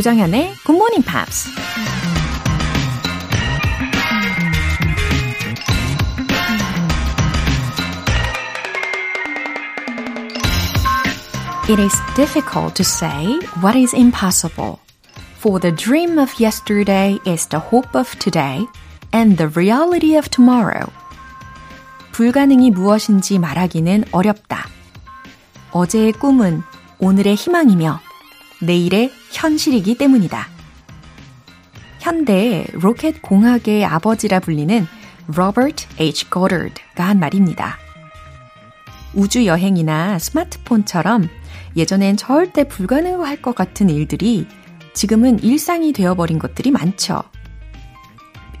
Good Morning Pops. It is difficult to say what is impossible. For the dream of yesterday is the hope of today, and the reality of tomorrow. 불가능이 무엇인지 말하기는 어렵다. 어제의 꿈은 오늘의 희망이며 내일의 현실이기 때문이다. 현대 로켓 공학의 아버지라 불리는 로버트 H. 고더드가 한 말입니다. 우주 여행이나 스마트폰처럼 예전엔 절대 불가능할 것 같은 일들이 지금은 일상이 되어버린 것들이 많죠.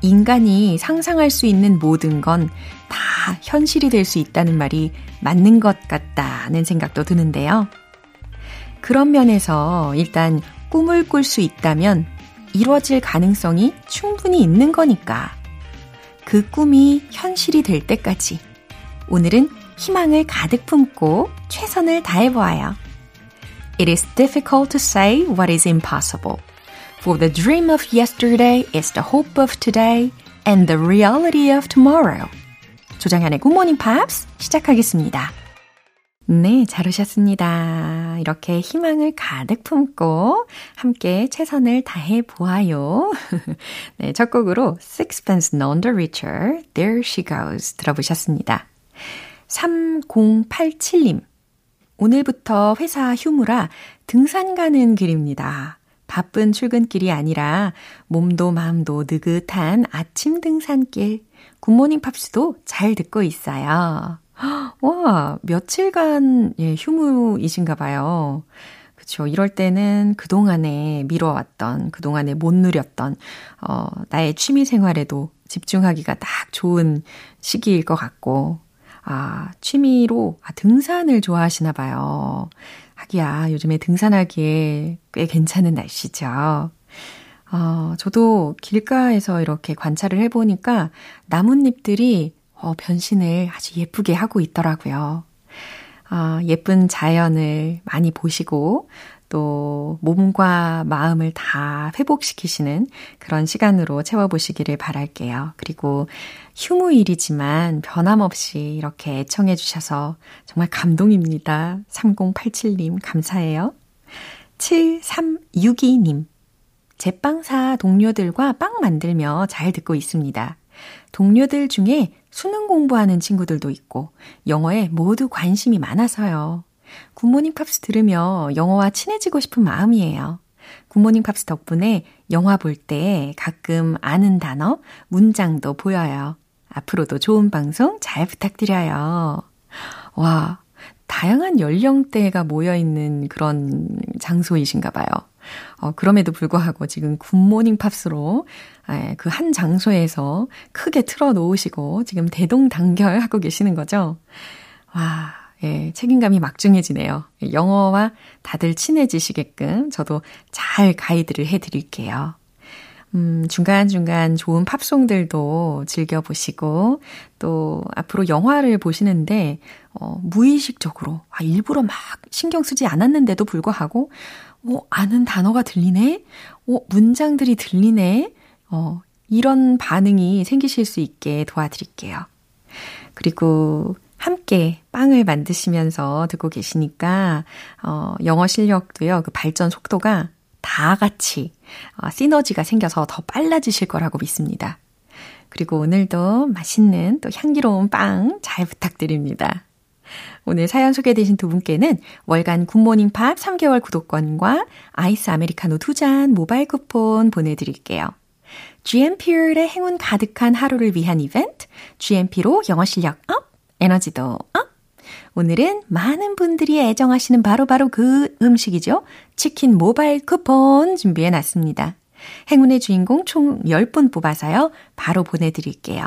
인간이 상상할 수 있는 모든 건 다 현실이 될 수 있다는 말이 맞는 것 같다는 생각도 드는데요. 그런 면에서 일단 꿈을 꿀 수 있다면 이루어질 가능성이 충분히 있는 거니까 그 꿈이 현실이 될 때까지 오늘은 희망을 가득 품고 최선을 다해보아요. It is difficult to say what is impossible. For the dream of yesterday is the hope of today and the reality of tomorrow. 조장현의 Good Morning Pops 시작하겠습니다. 네, 잘 오셨습니다. 이렇게 희망을 가득 품고 함께 최선을 다해 보아요. 네, 첫 곡으로 Sixpence None the Richer, There She Goes 들어보셨습니다. 3087님. 오늘부터 회사 휴무라 등산 가는 길입니다. 바쁜 출근길이 아니라 몸도 마음도 느긋한 아침 등산길. 굿모닝 팝스도 잘 듣고 있어요. 와, 며칠간 예, 휴무이신가 봐요. 그쵸. 이럴 때는 그동안에 미뤄왔던, 그동안에 못 누렸던, 어, 나의 취미 생활에도 집중하기가 딱 좋은 시기일 것 같고, 아, 취미로 아, 등산을 좋아하시나 봐요. 하기야, 요즘에 등산하기에 꽤 괜찮은 날씨죠. 어, 저도 길가에서 이렇게 관찰을 해보니까 나뭇잎들이 어, 변신을 아주 예쁘게 하고 있더라고요. 어, 예쁜 자연을 많이 보시고 또 몸과 마음을 다 회복시키시는 그런 시간으로 채워보시기를 바랄게요. 그리고 휴무일이지만 변함없이 이렇게 애청해 주셔서 정말 감동입니다. 3087님 감사해요. 7362님 제빵사 동료들과 빵 만들며 잘 듣고 있습니다. 동료들 중에 수능 공부하는 친구들도 있고 영어에 모두 관심이 많아서요. 굿모닝 팝스 들으며 영어와 친해지고 싶은 마음이에요. 굿모닝 팝스 덕분에 영화 볼 때 가끔 아는 단어, 문장도 보여요. 앞으로도 좋은 방송 잘 부탁드려요. 와, 다양한 연령대가 모여있는 그런 장소이신가 봐요. 어, 그럼에도 불구하고 지금 굿모닝 팝스로 예, 그 한 장소에서 크게 틀어 놓으시고 지금 대동단결 하고 계시는 거죠. 와, 예, 책임감이 막중해지네요. 영어와 다들 친해지시게끔 저도 잘 가이드를 해드릴게요. 음, 중간중간 좋은 팝송들도 즐겨보시고, 또 앞으로 영화를 보시는데, 어, 무의식적으로, 아, 일부러 막 신경 쓰지 않았는데도 불구하고, 어, 아는 단어가 들리네? 어, 문장들이 들리네? 어, 이런 반응이 생기실 수 있게 도와드릴게요. 그리고 함께 빵을 만드시면서 듣고 계시니까, 어, 영어 실력도요, 그 발전 속도가 다 같이 어, 시너지가 생겨서 더 빨라지실 거라고 믿습니다. 그리고 오늘도 맛있는 또 향기로운 빵 잘 부탁드립니다. 오늘 사연 소개되신 두 분께는 월간 굿모닝 팝스 3개월 구독권과 아이스 아메리카노 두 잔 모바일 쿠폰 보내드릴게요. GMP의 행운 가득한 하루를 위한 이벤트, GMP로 영어 실력 up, 에너지도 up! 오늘은 많은 분들이 애정하시는 바로바로 바로 그 음식이죠. 치킨 모바일 쿠폰 준비해 놨습니다. 행운의 주인공 총 10분 뽑아서요. 바로 보내드릴게요.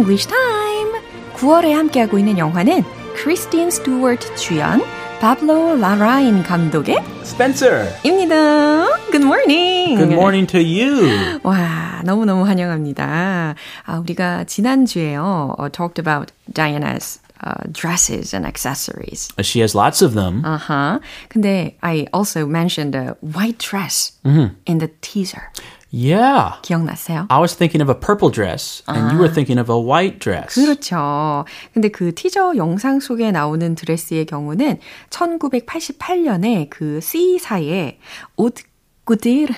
English Time. 9월에 함께하고 있는 영화는 크리스틴 스튜어트 주연, 파블로 라라인 감독의 Spencer. 입니다. Good morning. Good morning to you. 와, 너무너무 환영합니다. 아, 우리가 지난주에요, uh, talked about Diana's uh, dresses and accessories. She has lots of them. Uh-huh. 근데 I also mentioned a white dress in the teaser. Yeah. 기억나세요? I was thinking of a purple dress, and you were thinking of a white dress. 그렇죠. 근데 그 티저 영상 속에 나오는 드레스의 경우는 1988년에 그 C사의 오트쿠튀르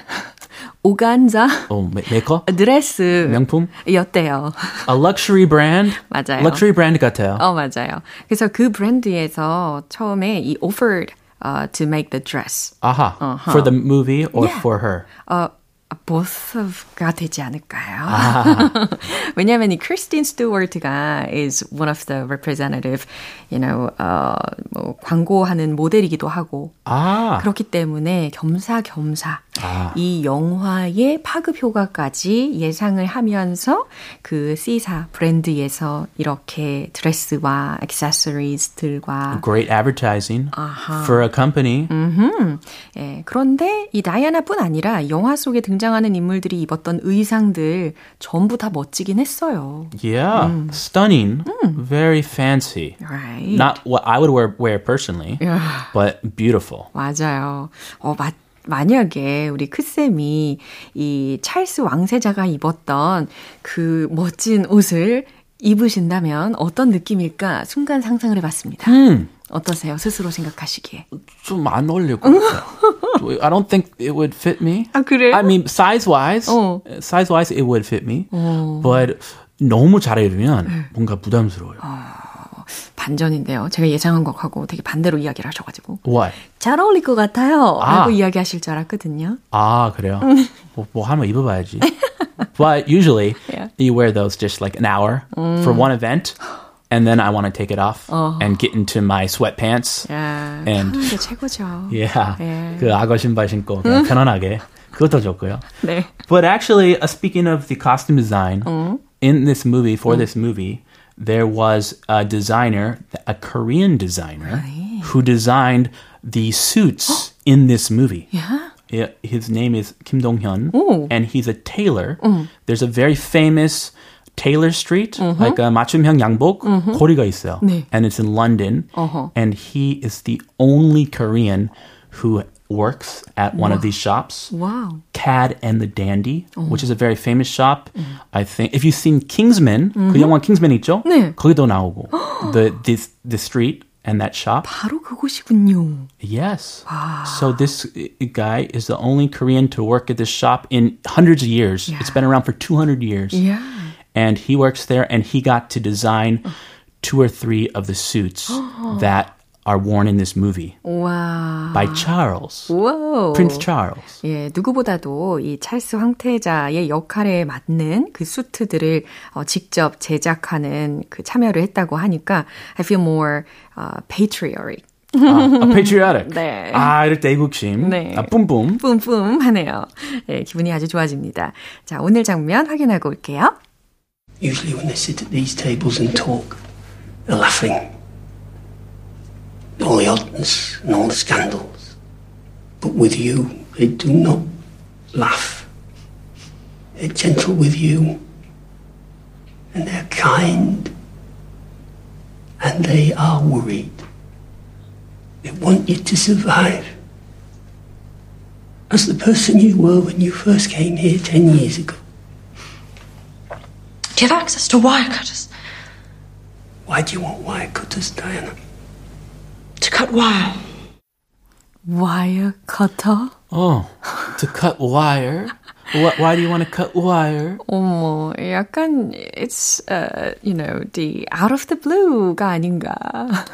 오간자 어, 메, 메이커? 드레스 명품? 였대요. A luxury brand? 맞아요. Luxury brand 같아요. 어, 맞아요. 그래서 그 브랜드에서 처음에 이 offered uh, to make the dress. Aha. For the movie or Yeah. for her? 어, both of가 되지 않을까요? 왜냐하면 이 크리스틴 스튜어트가 is one of the representative, you know, 어, 뭐 광고하는 모델이기도 하고 아. 그렇기 때문에 겸사겸사 아. 이 영화의 파급 효과까지 예상을 하면서 그 C사 브랜드에서 이렇게 드레스와 액세서리즈들과 Great advertising 아하. for a company. 음, 예, 그런데 이 다이아나뿐 아니라 영화 속에 등장하는 인물들이 입었던 의상들 전부 다 멋지긴 했어요. Yeah. Stunning. Very fancy. Right. Not what I would wear, wear personally, but beautiful. 맞아요. 어, 마, 만약에 우리 크쌤이 이 찰스 왕세자가 입었던 그 멋진 옷을 입으신다면 어떤 느낌일까 순간 상상을 해봤습니다. 어떠세요? 스스로 생각하시기에. 좀 안 어울릴 것 같아요. I don't think it would fit me. 아, 그래요? I mean, size wise, 어. size wise, it would fit me. But 너무 잘 입으면 뭔가 부담스러워요. 반전인데요. 제가 예상한 것하고 되게 반대로 이야기를 하셔가지고. What? 잘 어울릴 것 같아요. 아. 라고 이야기하실 줄 알았거든요. 아, 그래요? 뭐, 뭐 한번 입어봐야지. But usually, Yeah. you wear those just like an hour for one event. And then I want to take it off and get into my sweatpants. 야, And- 편한 게 최고죠. Yeah. 예. 그 악어 신발 신고 그냥 편안하게. 그것도 좋고요. 네. But actually, uh, speaking of the costume design, in this movie, for this movie, there was a designer, a Korean designer, who designed the suits in this movie. 야, Yeah, his name is Kim Dong Hyun, 오. and he's a tailor. There's a very famous Taylor Street, like a 맞춤형 양복 거리가 있어요, 네. and it's in London. 어허. And he is the only Korean who works at one of these shops. 와우. Cad and the Dandy, which is a very famous shop. I think if you've seen Kingsman, 그 영화 Kingsman 있죠? 네. 거기도 나오고 the this the street and that shop. 바로 그곳이군요. Yes. So this uh, guy is the only Korean to work at this shop in hundreds of years. It's been around for 200 years. Yeah. And he works there and he got to design two or three of the suits that are worn in this movie 와. by Charles. 와우. Prince Charles. 예, 누구보다도 이 찰스 황태자의 역할에 맞는 그 수트들을 어, 직접 제작하는 그 참여를 했다고 하니까 I feel more uh, patriotic. 아, patriotic. 네. 아, 이럴 때 애국심. 네. 아, 뿜뿜. 뿜뿜 하네요. 예, 기분이 아주 좋아집니다. 자, 오늘 장면 확인하고 올게요. Usually, when they sit at these tables and talk, they're laughing. All the oddness and all the scandals. But with you, they do not laugh. They're gentle with you. And they're kind. And they are worried. They want you to survive. As the person you were when you first came here ten years ago. Do you have access to wire cutters? Why do you want wire cutters, Diana? To cut wire. wire cutter? Oh, to cut wire. Why, why do you want to cut wire? 어머, 약간 it's uh, you know the out of the blue가 아닌가.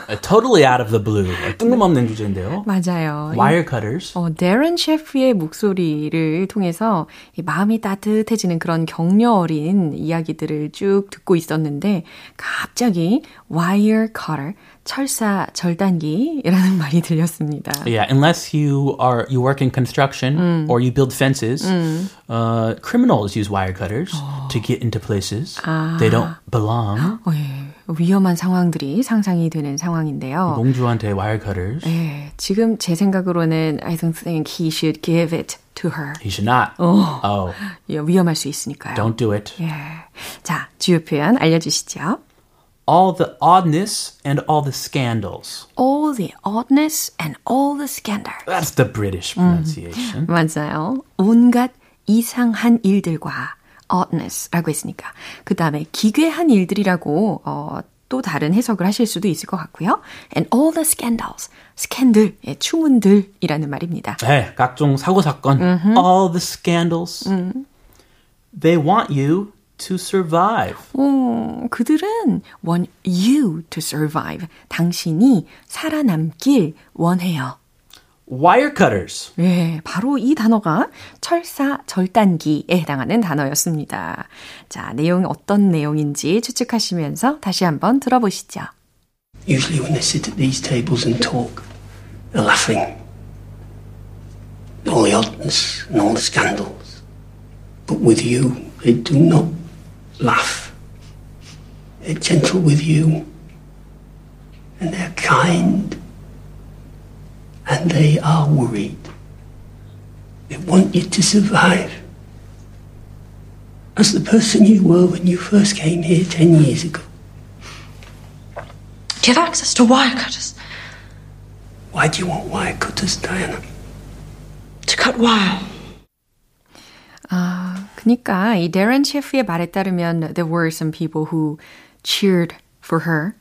Uh, totally out of the blue. 뜬금없는 주제인데요. 맞아요. Wire cutters. 어, 데런 셰프의 목소리를 통해서 이 마음이 따뜻해지는 그런 격려 어린 이야기들을 쭉 듣고 있었는데 갑자기 wire cutter, 철사 절단기라는 말이 들렸습니다. Yeah, unless you are you work in construction or you build fences, uh, criminals use wire cutters to get into places they don't belong. 어, 예, 위험한 상황들이 상상이 되는 상황인데요. 공주한테 wire cutters. 예, 지금 제 생각으로는 I don't think he should give it to her. He should not. Oh, 예, 위험할 수 있으니까요. don't do it. 예. 자, 주요 표현 알려주시죠. All the oddness and all the scandals. All the oddness and all the scandal. That's the British pronunciation. 맞아요. 온갖 이상한 일들과 oddness라고 했으니까. 그 다음에 기괴한 일들이라고 어, 또 다른 해석을 하실 수도 있을 것 같고요. And all the scandals. 스캔들, 예, 추문들이라는 말입니다. 네, 각종 사고 사건. All the scandals. They want you to survive. 어, 그들은 want you to survive. 당신이 살아남길 원해요. Wire cutters. 예, 바로 이 단어가 철사 절단기에 해당하는 단어였습니다. 자, 내용이 어떤 내용인지 추측하시면서 다시 한번 들어보시죠. Usually, when they sit at these tables and talk, they're laughing. All the oddness and all the scandals. But with you, they do not laugh. They're gentle with you. And they're kind. And they are worried. They want you to survive. As the person you were when you first came here ten years ago. Do you have access to wire cutters? Why do you want wire cutters, Diana? To cut wire. 아, 그니까 이 데런 셰프의 말에 따르면 there were some people who cheered for her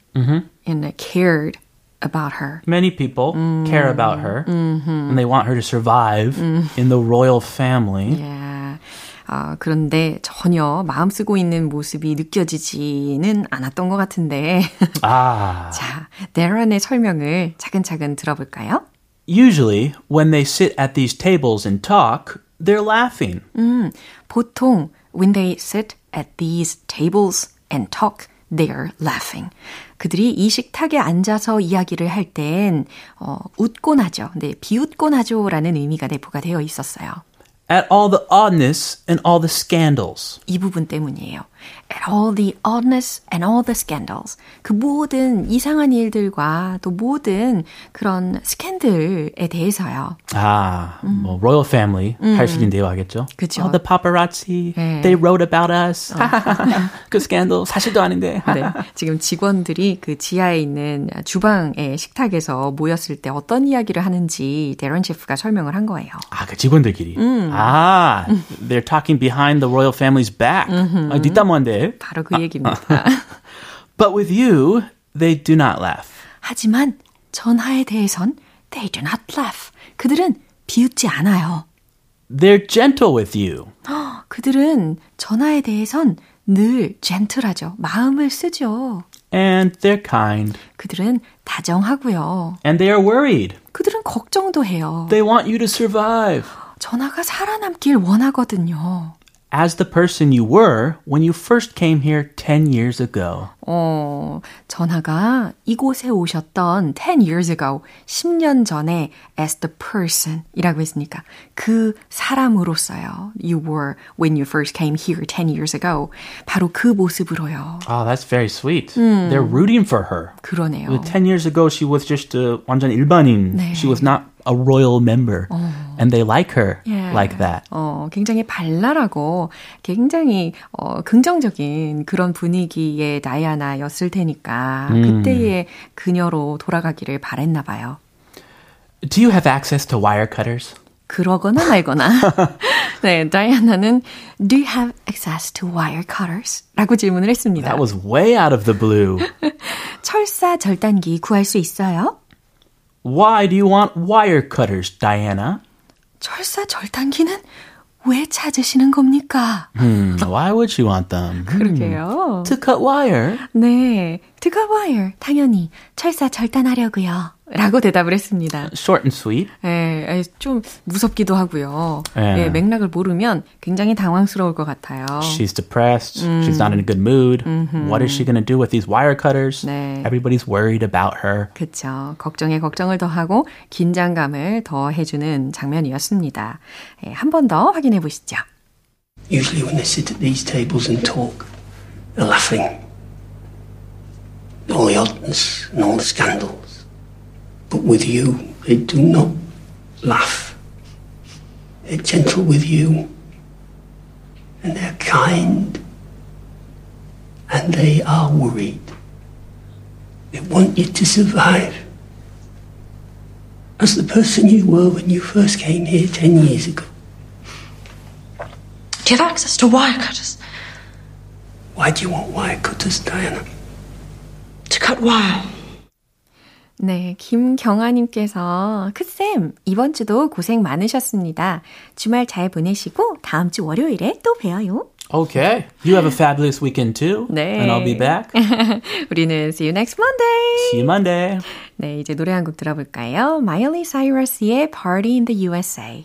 and cared about her. Many people care about her and they want her to survive in the royal family. 예. 아, 그런데 전혀 마음 쓰고 있는 모습이 느껴지지는 않았던 것 같은데. Ah. 자, 데런의 설명을 차근차근 들어볼까요? Usually, when they sit at these tables and talk, they're laughing. 음, 보통 when they sit at these tables and talk, they're laughing. 그들이 이 식탁에 앉아서 이야기를 할 땐 어, 웃곤 하죠. 네, 비웃곤 하죠라는 의미가 내포가 되어 있었어요. At all the oddness and all the scandals. 이 부분 때문이에요. At all the oddness and all the scandals. 그 모든 이상한 일들과 또 모든 그런 스캔들에 대해서요. Ah, 뭐 royal family 할수 있는 대화겠죠. 그쵸. All the paparazzi, 네. they wrote about us. 그 scandal 사실도 아닌데. 네, 지금 직원들이 그 지하에 있는 주방의 식탁에서 모였을 때 어떤 이야기를 하는지 데런 셰프가 설명을 한 거예요. 아, 그 직원들끼리. 아, they're talking behind the royal family's back. 아, 뒷담 화인데. 바로 그 얘기입니다. But with you, they do not laugh. 하지만 전하에 대해선 they do not laugh. 그들은 비웃지 않아요. They're gentle with you. 그들은 전하에 대해선 늘 젠틀하죠. 마음을 쓰죠. And they're kind. 그들은 다정하고요. And they are worried. 그들은 걱정도 해요. They want you to survive. 전하가 살아남길 원하거든요. As the person you were when you first came here 10 years ago. 어, 전하가 이곳에 오셨던 10 years ago, 10년 전에 as the person 이라고 했으니까 그 사람으로서요. You were when you first came here 10 years ago. 바로 그 모습으로요. Oh, that's very sweet. They're rooting for her. 그러네요. 10 years ago, she was just a 완전 일반인. 네. She was not a royal member. And they like her Yeah. Like that. 어, 굉장히 발랄하고 굉장히 어, 긍정적인 그런 분위기의 다이아나였을 테니까 그때의 그녀로 돌아가기를 바랬나 봐요. Do you have access to wire cutters? 그러거나 말거나. 네, 다이아나는 Do you have access to wire cutters? 라고 질문을 했습니다. That was way out of the blue. 철사 절단기 구할 수 있어요? Why do you want wire cutters, Diana? 철사 절단기는 왜 찾으시는 겁니까? Hmm, why would you want them? 그러게요. To cut wire. 네, to cut wire. 당연히 철사 절단하려고요. 라고 대답을 했습니다. Short and sweet. 예, 좀 무섭기도 하고요. 예. 예, 맥락을 모르면 굉장히 당황스러울 것 같아요. She's depressed. She's not in a good mood. What is she going to do with these wire cutters? 네. Everybody's worried about her. 그쵸. 걱정에 걱정을 더하고 긴장감을 더해주는 장면이었습니다. 예, 한 번 더 확인해 보시죠. Usually, when they sit at these tables and talk, they're laughing. All the oddness and all the scandals. But with you, they do not laugh. They're gentle with you. And they're kind. And they are worried. They want you to survive. As the person you were when you first came here ten years ago. Do you have access to wire cutters? Why do you want wire cutters, Diana? Cut wire. 네, 김경아님께서 크쌤 이번 주도 고생 많으셨습니다. 주말 잘 보내시고 다음 주 월요일에 또 봬요. Okay. You have a fabulous weekend too. 네. And I'll be back. 우리는 see you next Monday. See you Monday. 네, 이제 노래 한 곡 들어볼까요? 마일리 사이러스의 Party in the USA.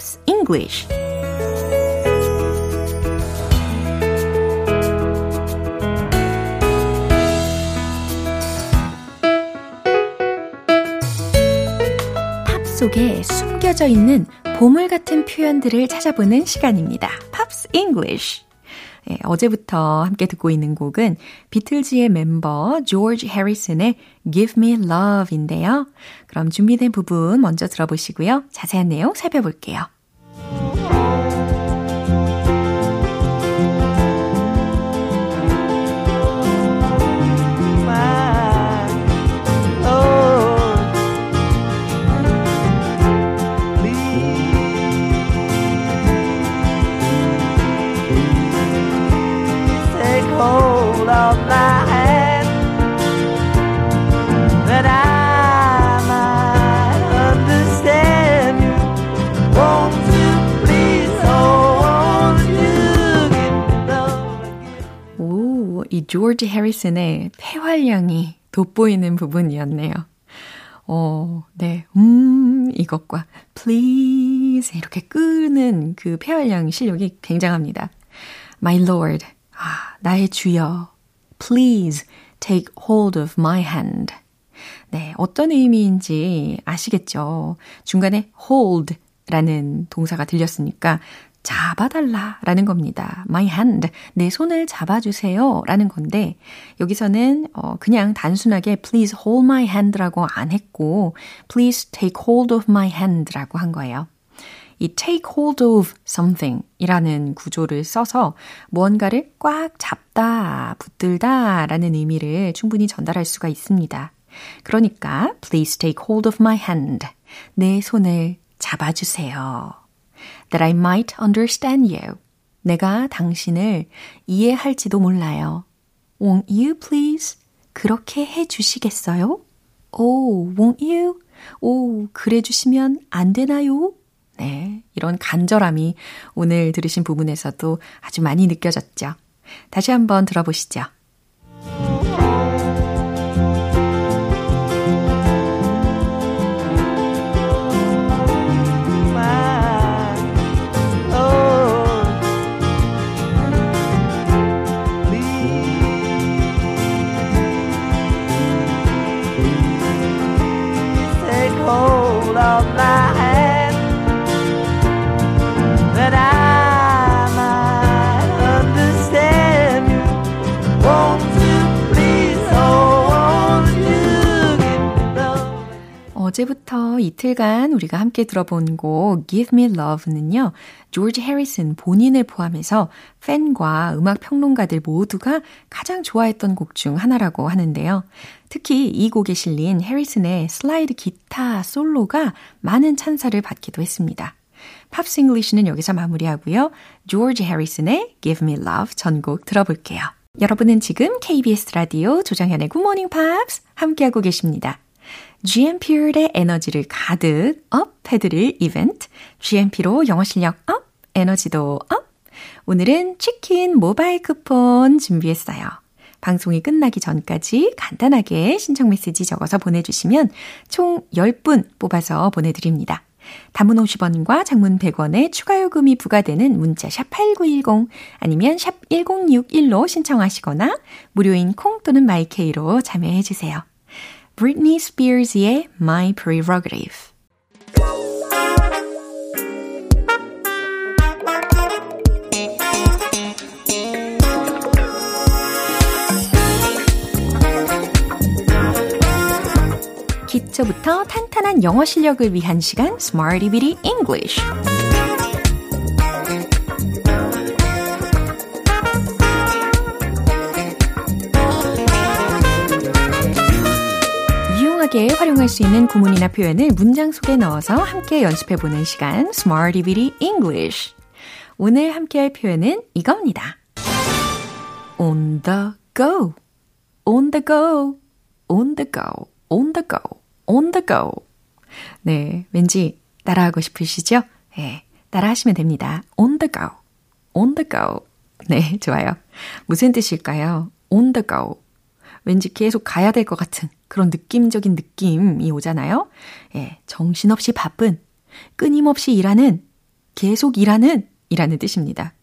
Pops English. 팝 속에 숨겨져 있는 보물 같은 표현들을 찾아보는 시간입니다. Pops English. 예, 어제부터 함께 듣고 있는 곡은 비틀즈의 멤버 조지 해리슨의 Give Me Love인데요. 그럼 준비된 부분 먼저 들어보시고요. 자세한 내용 살펴볼게요. 이 조지 해리슨의 폐활량이 돋보이는 부분이었네요. 어, 네. 음, 이것과 please 이렇게 끄는 그 폐활량 실력이 굉장합니다. My lord. 아, 나의 주여. Please take hold of my hand. 네, 어떤 의미인지 아시겠죠? 중간에 hold 라는 동사가 들렸으니까 잡아달라 라는 겁니다. My hand, 내 손을 잡아주세요 라는 건데 여기서는 어, 그냥 단순하게 please hold my hand라고 안 했고 please take hold of my hand라고 한 거예요. 이 take hold of something 이라는 구조를 써서 무언가를 꽉 잡다, 붙들다 라는 의미를 충분히 전달할 수가 있습니다. 그러니까 please take hold of my hand. 내 손을 잡아주세요. That I might understand you. 내가 당신을 이해할지도 몰라요. Won't you please? 그렇게 해 주시겠어요? Oh, won't you? 오, 그래 주시면 안 되나요? 네, 이런 간절함이 오늘 들으신 부분에서도 아주 많이 느껴졌죠. 다시 한번 들어보시죠. 어제부터 이틀간 우리가 함께 들어본 곡 Give Me Love는요. 조지 해리슨 본인을 포함해서 팬과 음악 평론가들 모두가 가장 좋아했던 곡 중 하나라고 하는데요. 특히 이 곡에 실린 해리슨의 슬라이드 기타 솔로가 많은 찬사를 받기도 했습니다. Pops English는 여기서 마무리하고요. 조지 해리슨의 Give Me Love 전곡 들어볼게요. 여러분은 지금 KBS 라디오 조정현의 Good Morning Pops 함께하고 계십니다. GMP의 에너지를 가득 up 해드릴 이벤트 GMP로 영어 실력 up, 에너지도 up 오늘은 치킨 모바일 쿠폰 준비했어요. 방송이 끝나기 전까지 간단하게 신청 메시지 적어서 보내주시면 총 10분 뽑아서 보내드립니다. 단문 50원과 장문 100원의 추가 요금이 부과되는 문자 샵 8910 아니면 샵 1061로 신청하시거나 무료인 콩 또는 마이케이로 참여해 주세요. Britney Spears의 My Prerogative. 기초부터 탄탄한 영어 실력을 위한 시간 Smarty Bitty English. 유용하게 활용할 수 있는 구문이나 표현을 문장 속에 넣어서 함께 연습해보는 시간 Smarty Bitty English. 오늘 함께할 표현은 이겁니다. on the go, on the go, on the go, on the go, on the go. 네, 왠지 따라하고 싶으시죠? 네, 따라하시면 됩니다. on the go, on the go. 네, 좋아요. 무슨 뜻일까요? on the go. 왠지 계속 가야 될 것 같은 그런 느낌적인 느낌이 오잖아요. 예, 정신없이 바쁜, 끊임없이 일하는, 계속 일하는 이라는 뜻입니다.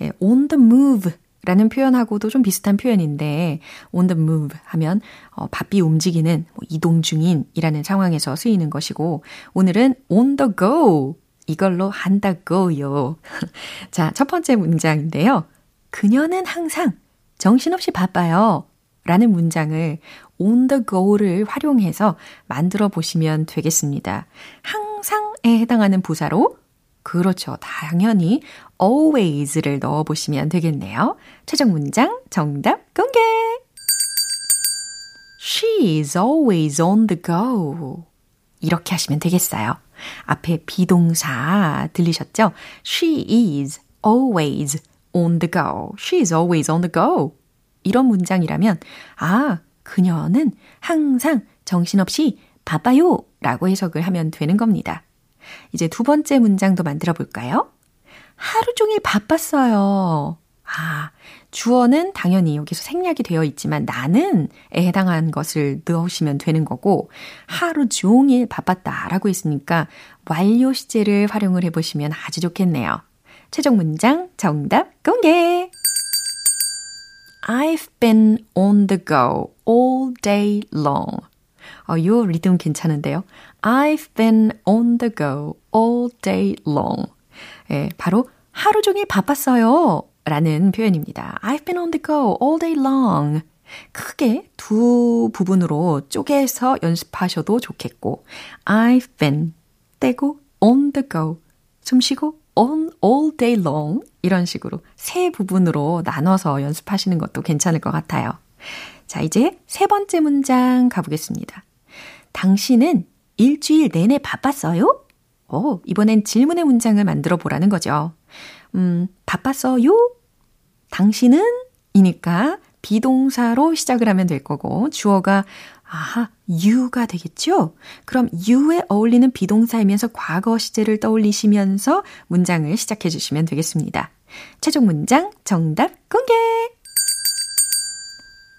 예, on the move 라는 표현하고도 좀 비슷한 표현인데 on the move 하면 어, 바삐 움직이는 뭐 이동 중인 이라는 상황에서 쓰이는 것이고 오늘은 on the go 이걸로 한다고요. 자, 첫 번째 문장인데요. 그녀는 항상 정신없이 바빠요. 라는 문장을 on the go를 활용해서 만들어 보시면 되겠습니다. 항상에 해당하는 부사로 그렇죠. 당연히 always를 넣어 보시면 되겠네요. 최종 문장 정답 공개! She is always on the go. 이렇게 하시면 되겠어요. 앞에 비동사 들리셨죠? She is always on the go. She is always on the go. 이런 문장이라면, 아, 그녀는 항상 정신없이 바빠요 라고 해석을 하면 되는 겁니다. 이제 두 번째 문장도 만들어 볼까요? 하루 종일 바빴어요. 아, 주어는 당연히 여기서 생략이 되어 있지만 나는에 해당한 것을 넣으시면 되는 거고 하루 종일 바빴다라고 했으니까 완료 시제를 활용을 해 보시면 아주 좋겠네요. 최종 문장 정답 공개! I've been on the go all day long. 어, 요 리듬 괜찮은데요. I've been on the go all day long. 예, 바로 하루 종일 바빴어요. 라는 표현입니다. I've been on the go all day long. 크게 두 부분으로 쪼개서 연습하셔도 좋겠고, I've been 떼고 on the go 숨 쉬고 on all day long 이런 식으로 세 부분으로 나눠서 연습하시는 것도 괜찮을 것 같아요. 자, 이제 세 번째 문장 가보겠습니다. 당신은 일주일 내내 바빴어요? 오, 이번엔 질문의 문장을 만들어 보라는 거죠. 음, 바빴어요? 당신은? 이니까 비동사로 시작을 하면 될 거고, 주어가, 아하, you가 되겠죠? 그럼 you에 어울리는 비동사이면서 과거 시제를 떠올리시면서 문장을 시작해 주시면 되겠습니다. 최종 문장 정답 공개!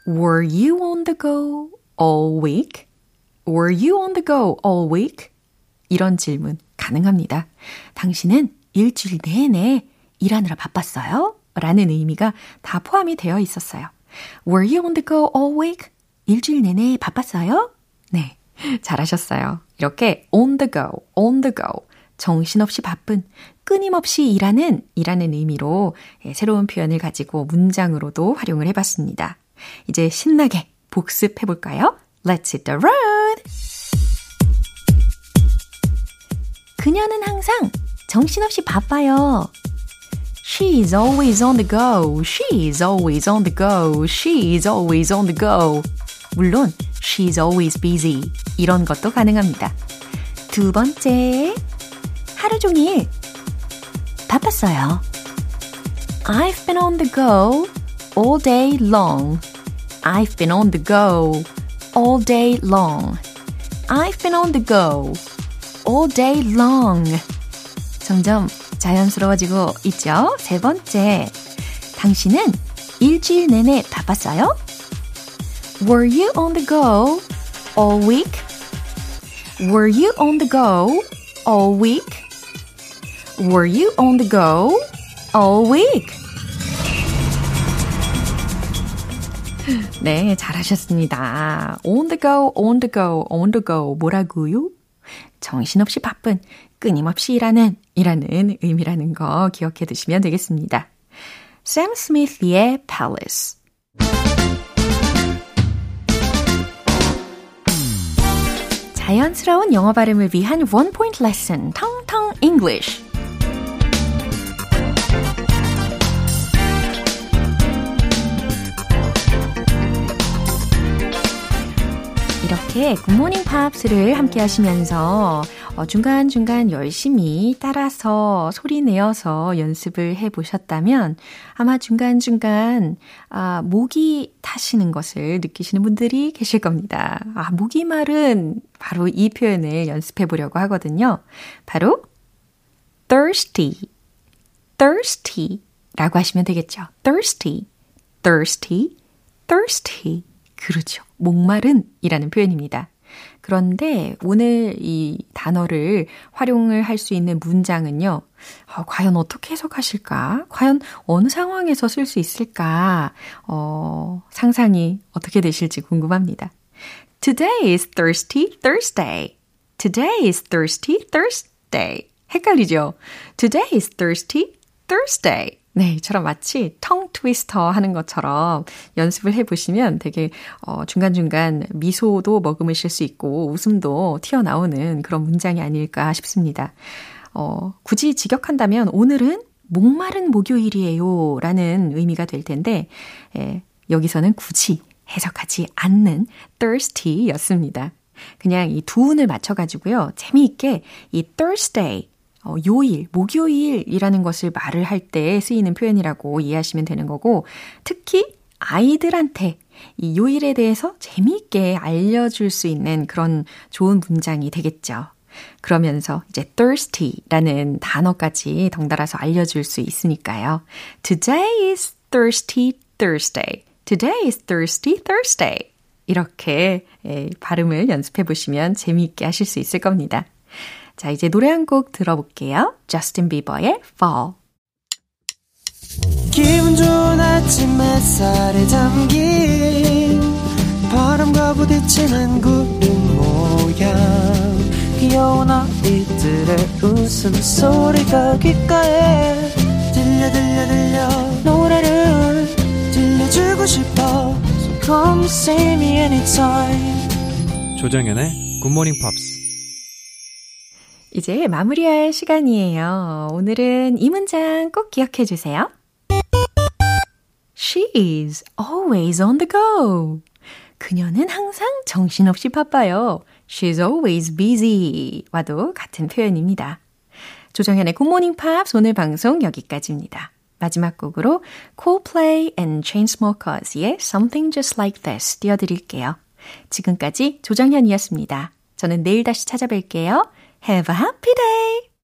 Were you on the go all week? Were you on the go all week? 이런 질문 가능합니다. 당신은 일주일 내내 일하느라 바빴어요? 라는 의미가 다 포함이 되어 있었어요. Were you on the go all week? 일주일 내내 바빴어요? 네. 잘하셨어요. 이렇게 on the go, on the go. 정신없이 바쁜, 끊임없이 일하는, 이라는 의미로 새로운 표현을 가지고 문장으로도 활용을 해봤습니다. 이제 신나게 복습해볼까요? Let's hit the road! 그녀는 항상 정신없이 바빠요. She is always on the go. She is always on the go. She is always on the go. 물론 she is always busy. 이런 것도 가능합니다. 두 번째. 하루 종일 바빴어요. I've been on the go all day long. I've been on the go all day long. I've been on the go all day long. 점점 자연스러워지고 있죠. 세 번째. 당신은 일주일 내내 바빴어요? Were you on the go all week? Were you on the go all week? Were you on the go all week? 네, 잘하셨습니다. on the go, on the go, on the go. 뭐라고요? 정신없이 바쁜, 끊임없이 일하는, 이라는 의미라는 거 기억해 두시면 되겠습니다. 샘 스미스의 Palace. 자연스러운 영어 발음을 위한 원 포인트 레슨, 텅텅 English. 이렇게 굿모닝 팝스를 함께 하시면서 어, 중간중간 열심히 따라서 소리 내어서 연습을 해 보셨다면 아마 중간중간 아, 목이 타시는 것을 느끼시는 분들이 계실 겁니다. 아, 목이 마른 바로 이 표현을 연습해 보려고 하거든요. 바로 thirsty, thirsty 라고 하시면 되겠죠. thirsty, thirsty, thirsty. 그렇죠. 목마른 이라는 표현입니다. 그런데 오늘 이 단어를 활용을 할 수 있는 문장은요, 어, 과연 어떻게 해석하실까? 과연 어느 상황에서 쓸 수 있을까? 어, 상상이 어떻게 되실지 궁금합니다. Today is thirsty Thursday. Today is thirsty Thursday. 헷갈리죠? Today is thirsty Thursday. 네, 이처럼 마치 텅 트위스터 하는 것처럼 연습을 해보시면 되게 어, 중간중간 미소도 머금으실 수 있고 웃음도 튀어나오는 그런 문장이 아닐까 싶습니다. 어, 굳이 직역한다면 오늘은 목마른 목요일이에요 라는 의미가 될 텐데 예, 여기서는 굳이 해석하지 않는 thirsty 였습니다. 그냥 이 두 운을 맞춰가지고요. 재미있게 이 Thursday 어, 요일, 목요일이라는 것을 말을 할 때 쓰이는 표현이라고 이해하시면 되는 거고, 특히 아이들한테 이 요일에 대해서 재미있게 알려줄 수 있는 그런 좋은 문장이 되겠죠. 그러면서 이제 thirsty라는 단어까지 덩달아서 알려줄 수 있으니까요. Today is thirsty Thursday. Today is thirsty Thursday. 이렇게 발음을 연습해 보시면 재미있게 하실 수 있을 겁니다. 자, 이제 노래 한 곡 들어볼게요. 저스틴 비버의 Fall. 기분 좋은 아침 햇살에 담긴 바람과 부딪히는 구름 모양. 귀여운 아이들의 웃음소리가 귓가에 들려 들려 들려. 노래를 들려주고 싶어. So come see me anytime. 조정연의 굿모닝 팝스 이제 마무리할 시간이에요. 오늘은 이 문장 꼭 기억해 주세요. She is always on the go. 그녀는 항상 정신없이 바빠요. She's always busy. 와도 같은 표현입니다. 조정현의 굿모닝 팝 오늘 방송 여기까지입니다. 마지막 곡으로 Coldplay and Chainsmokers의 Something Just Like This 띄워드릴게요. 지금까지 조정현이었습니다. 저는 내일 다시 찾아뵐게요. Have a happy day!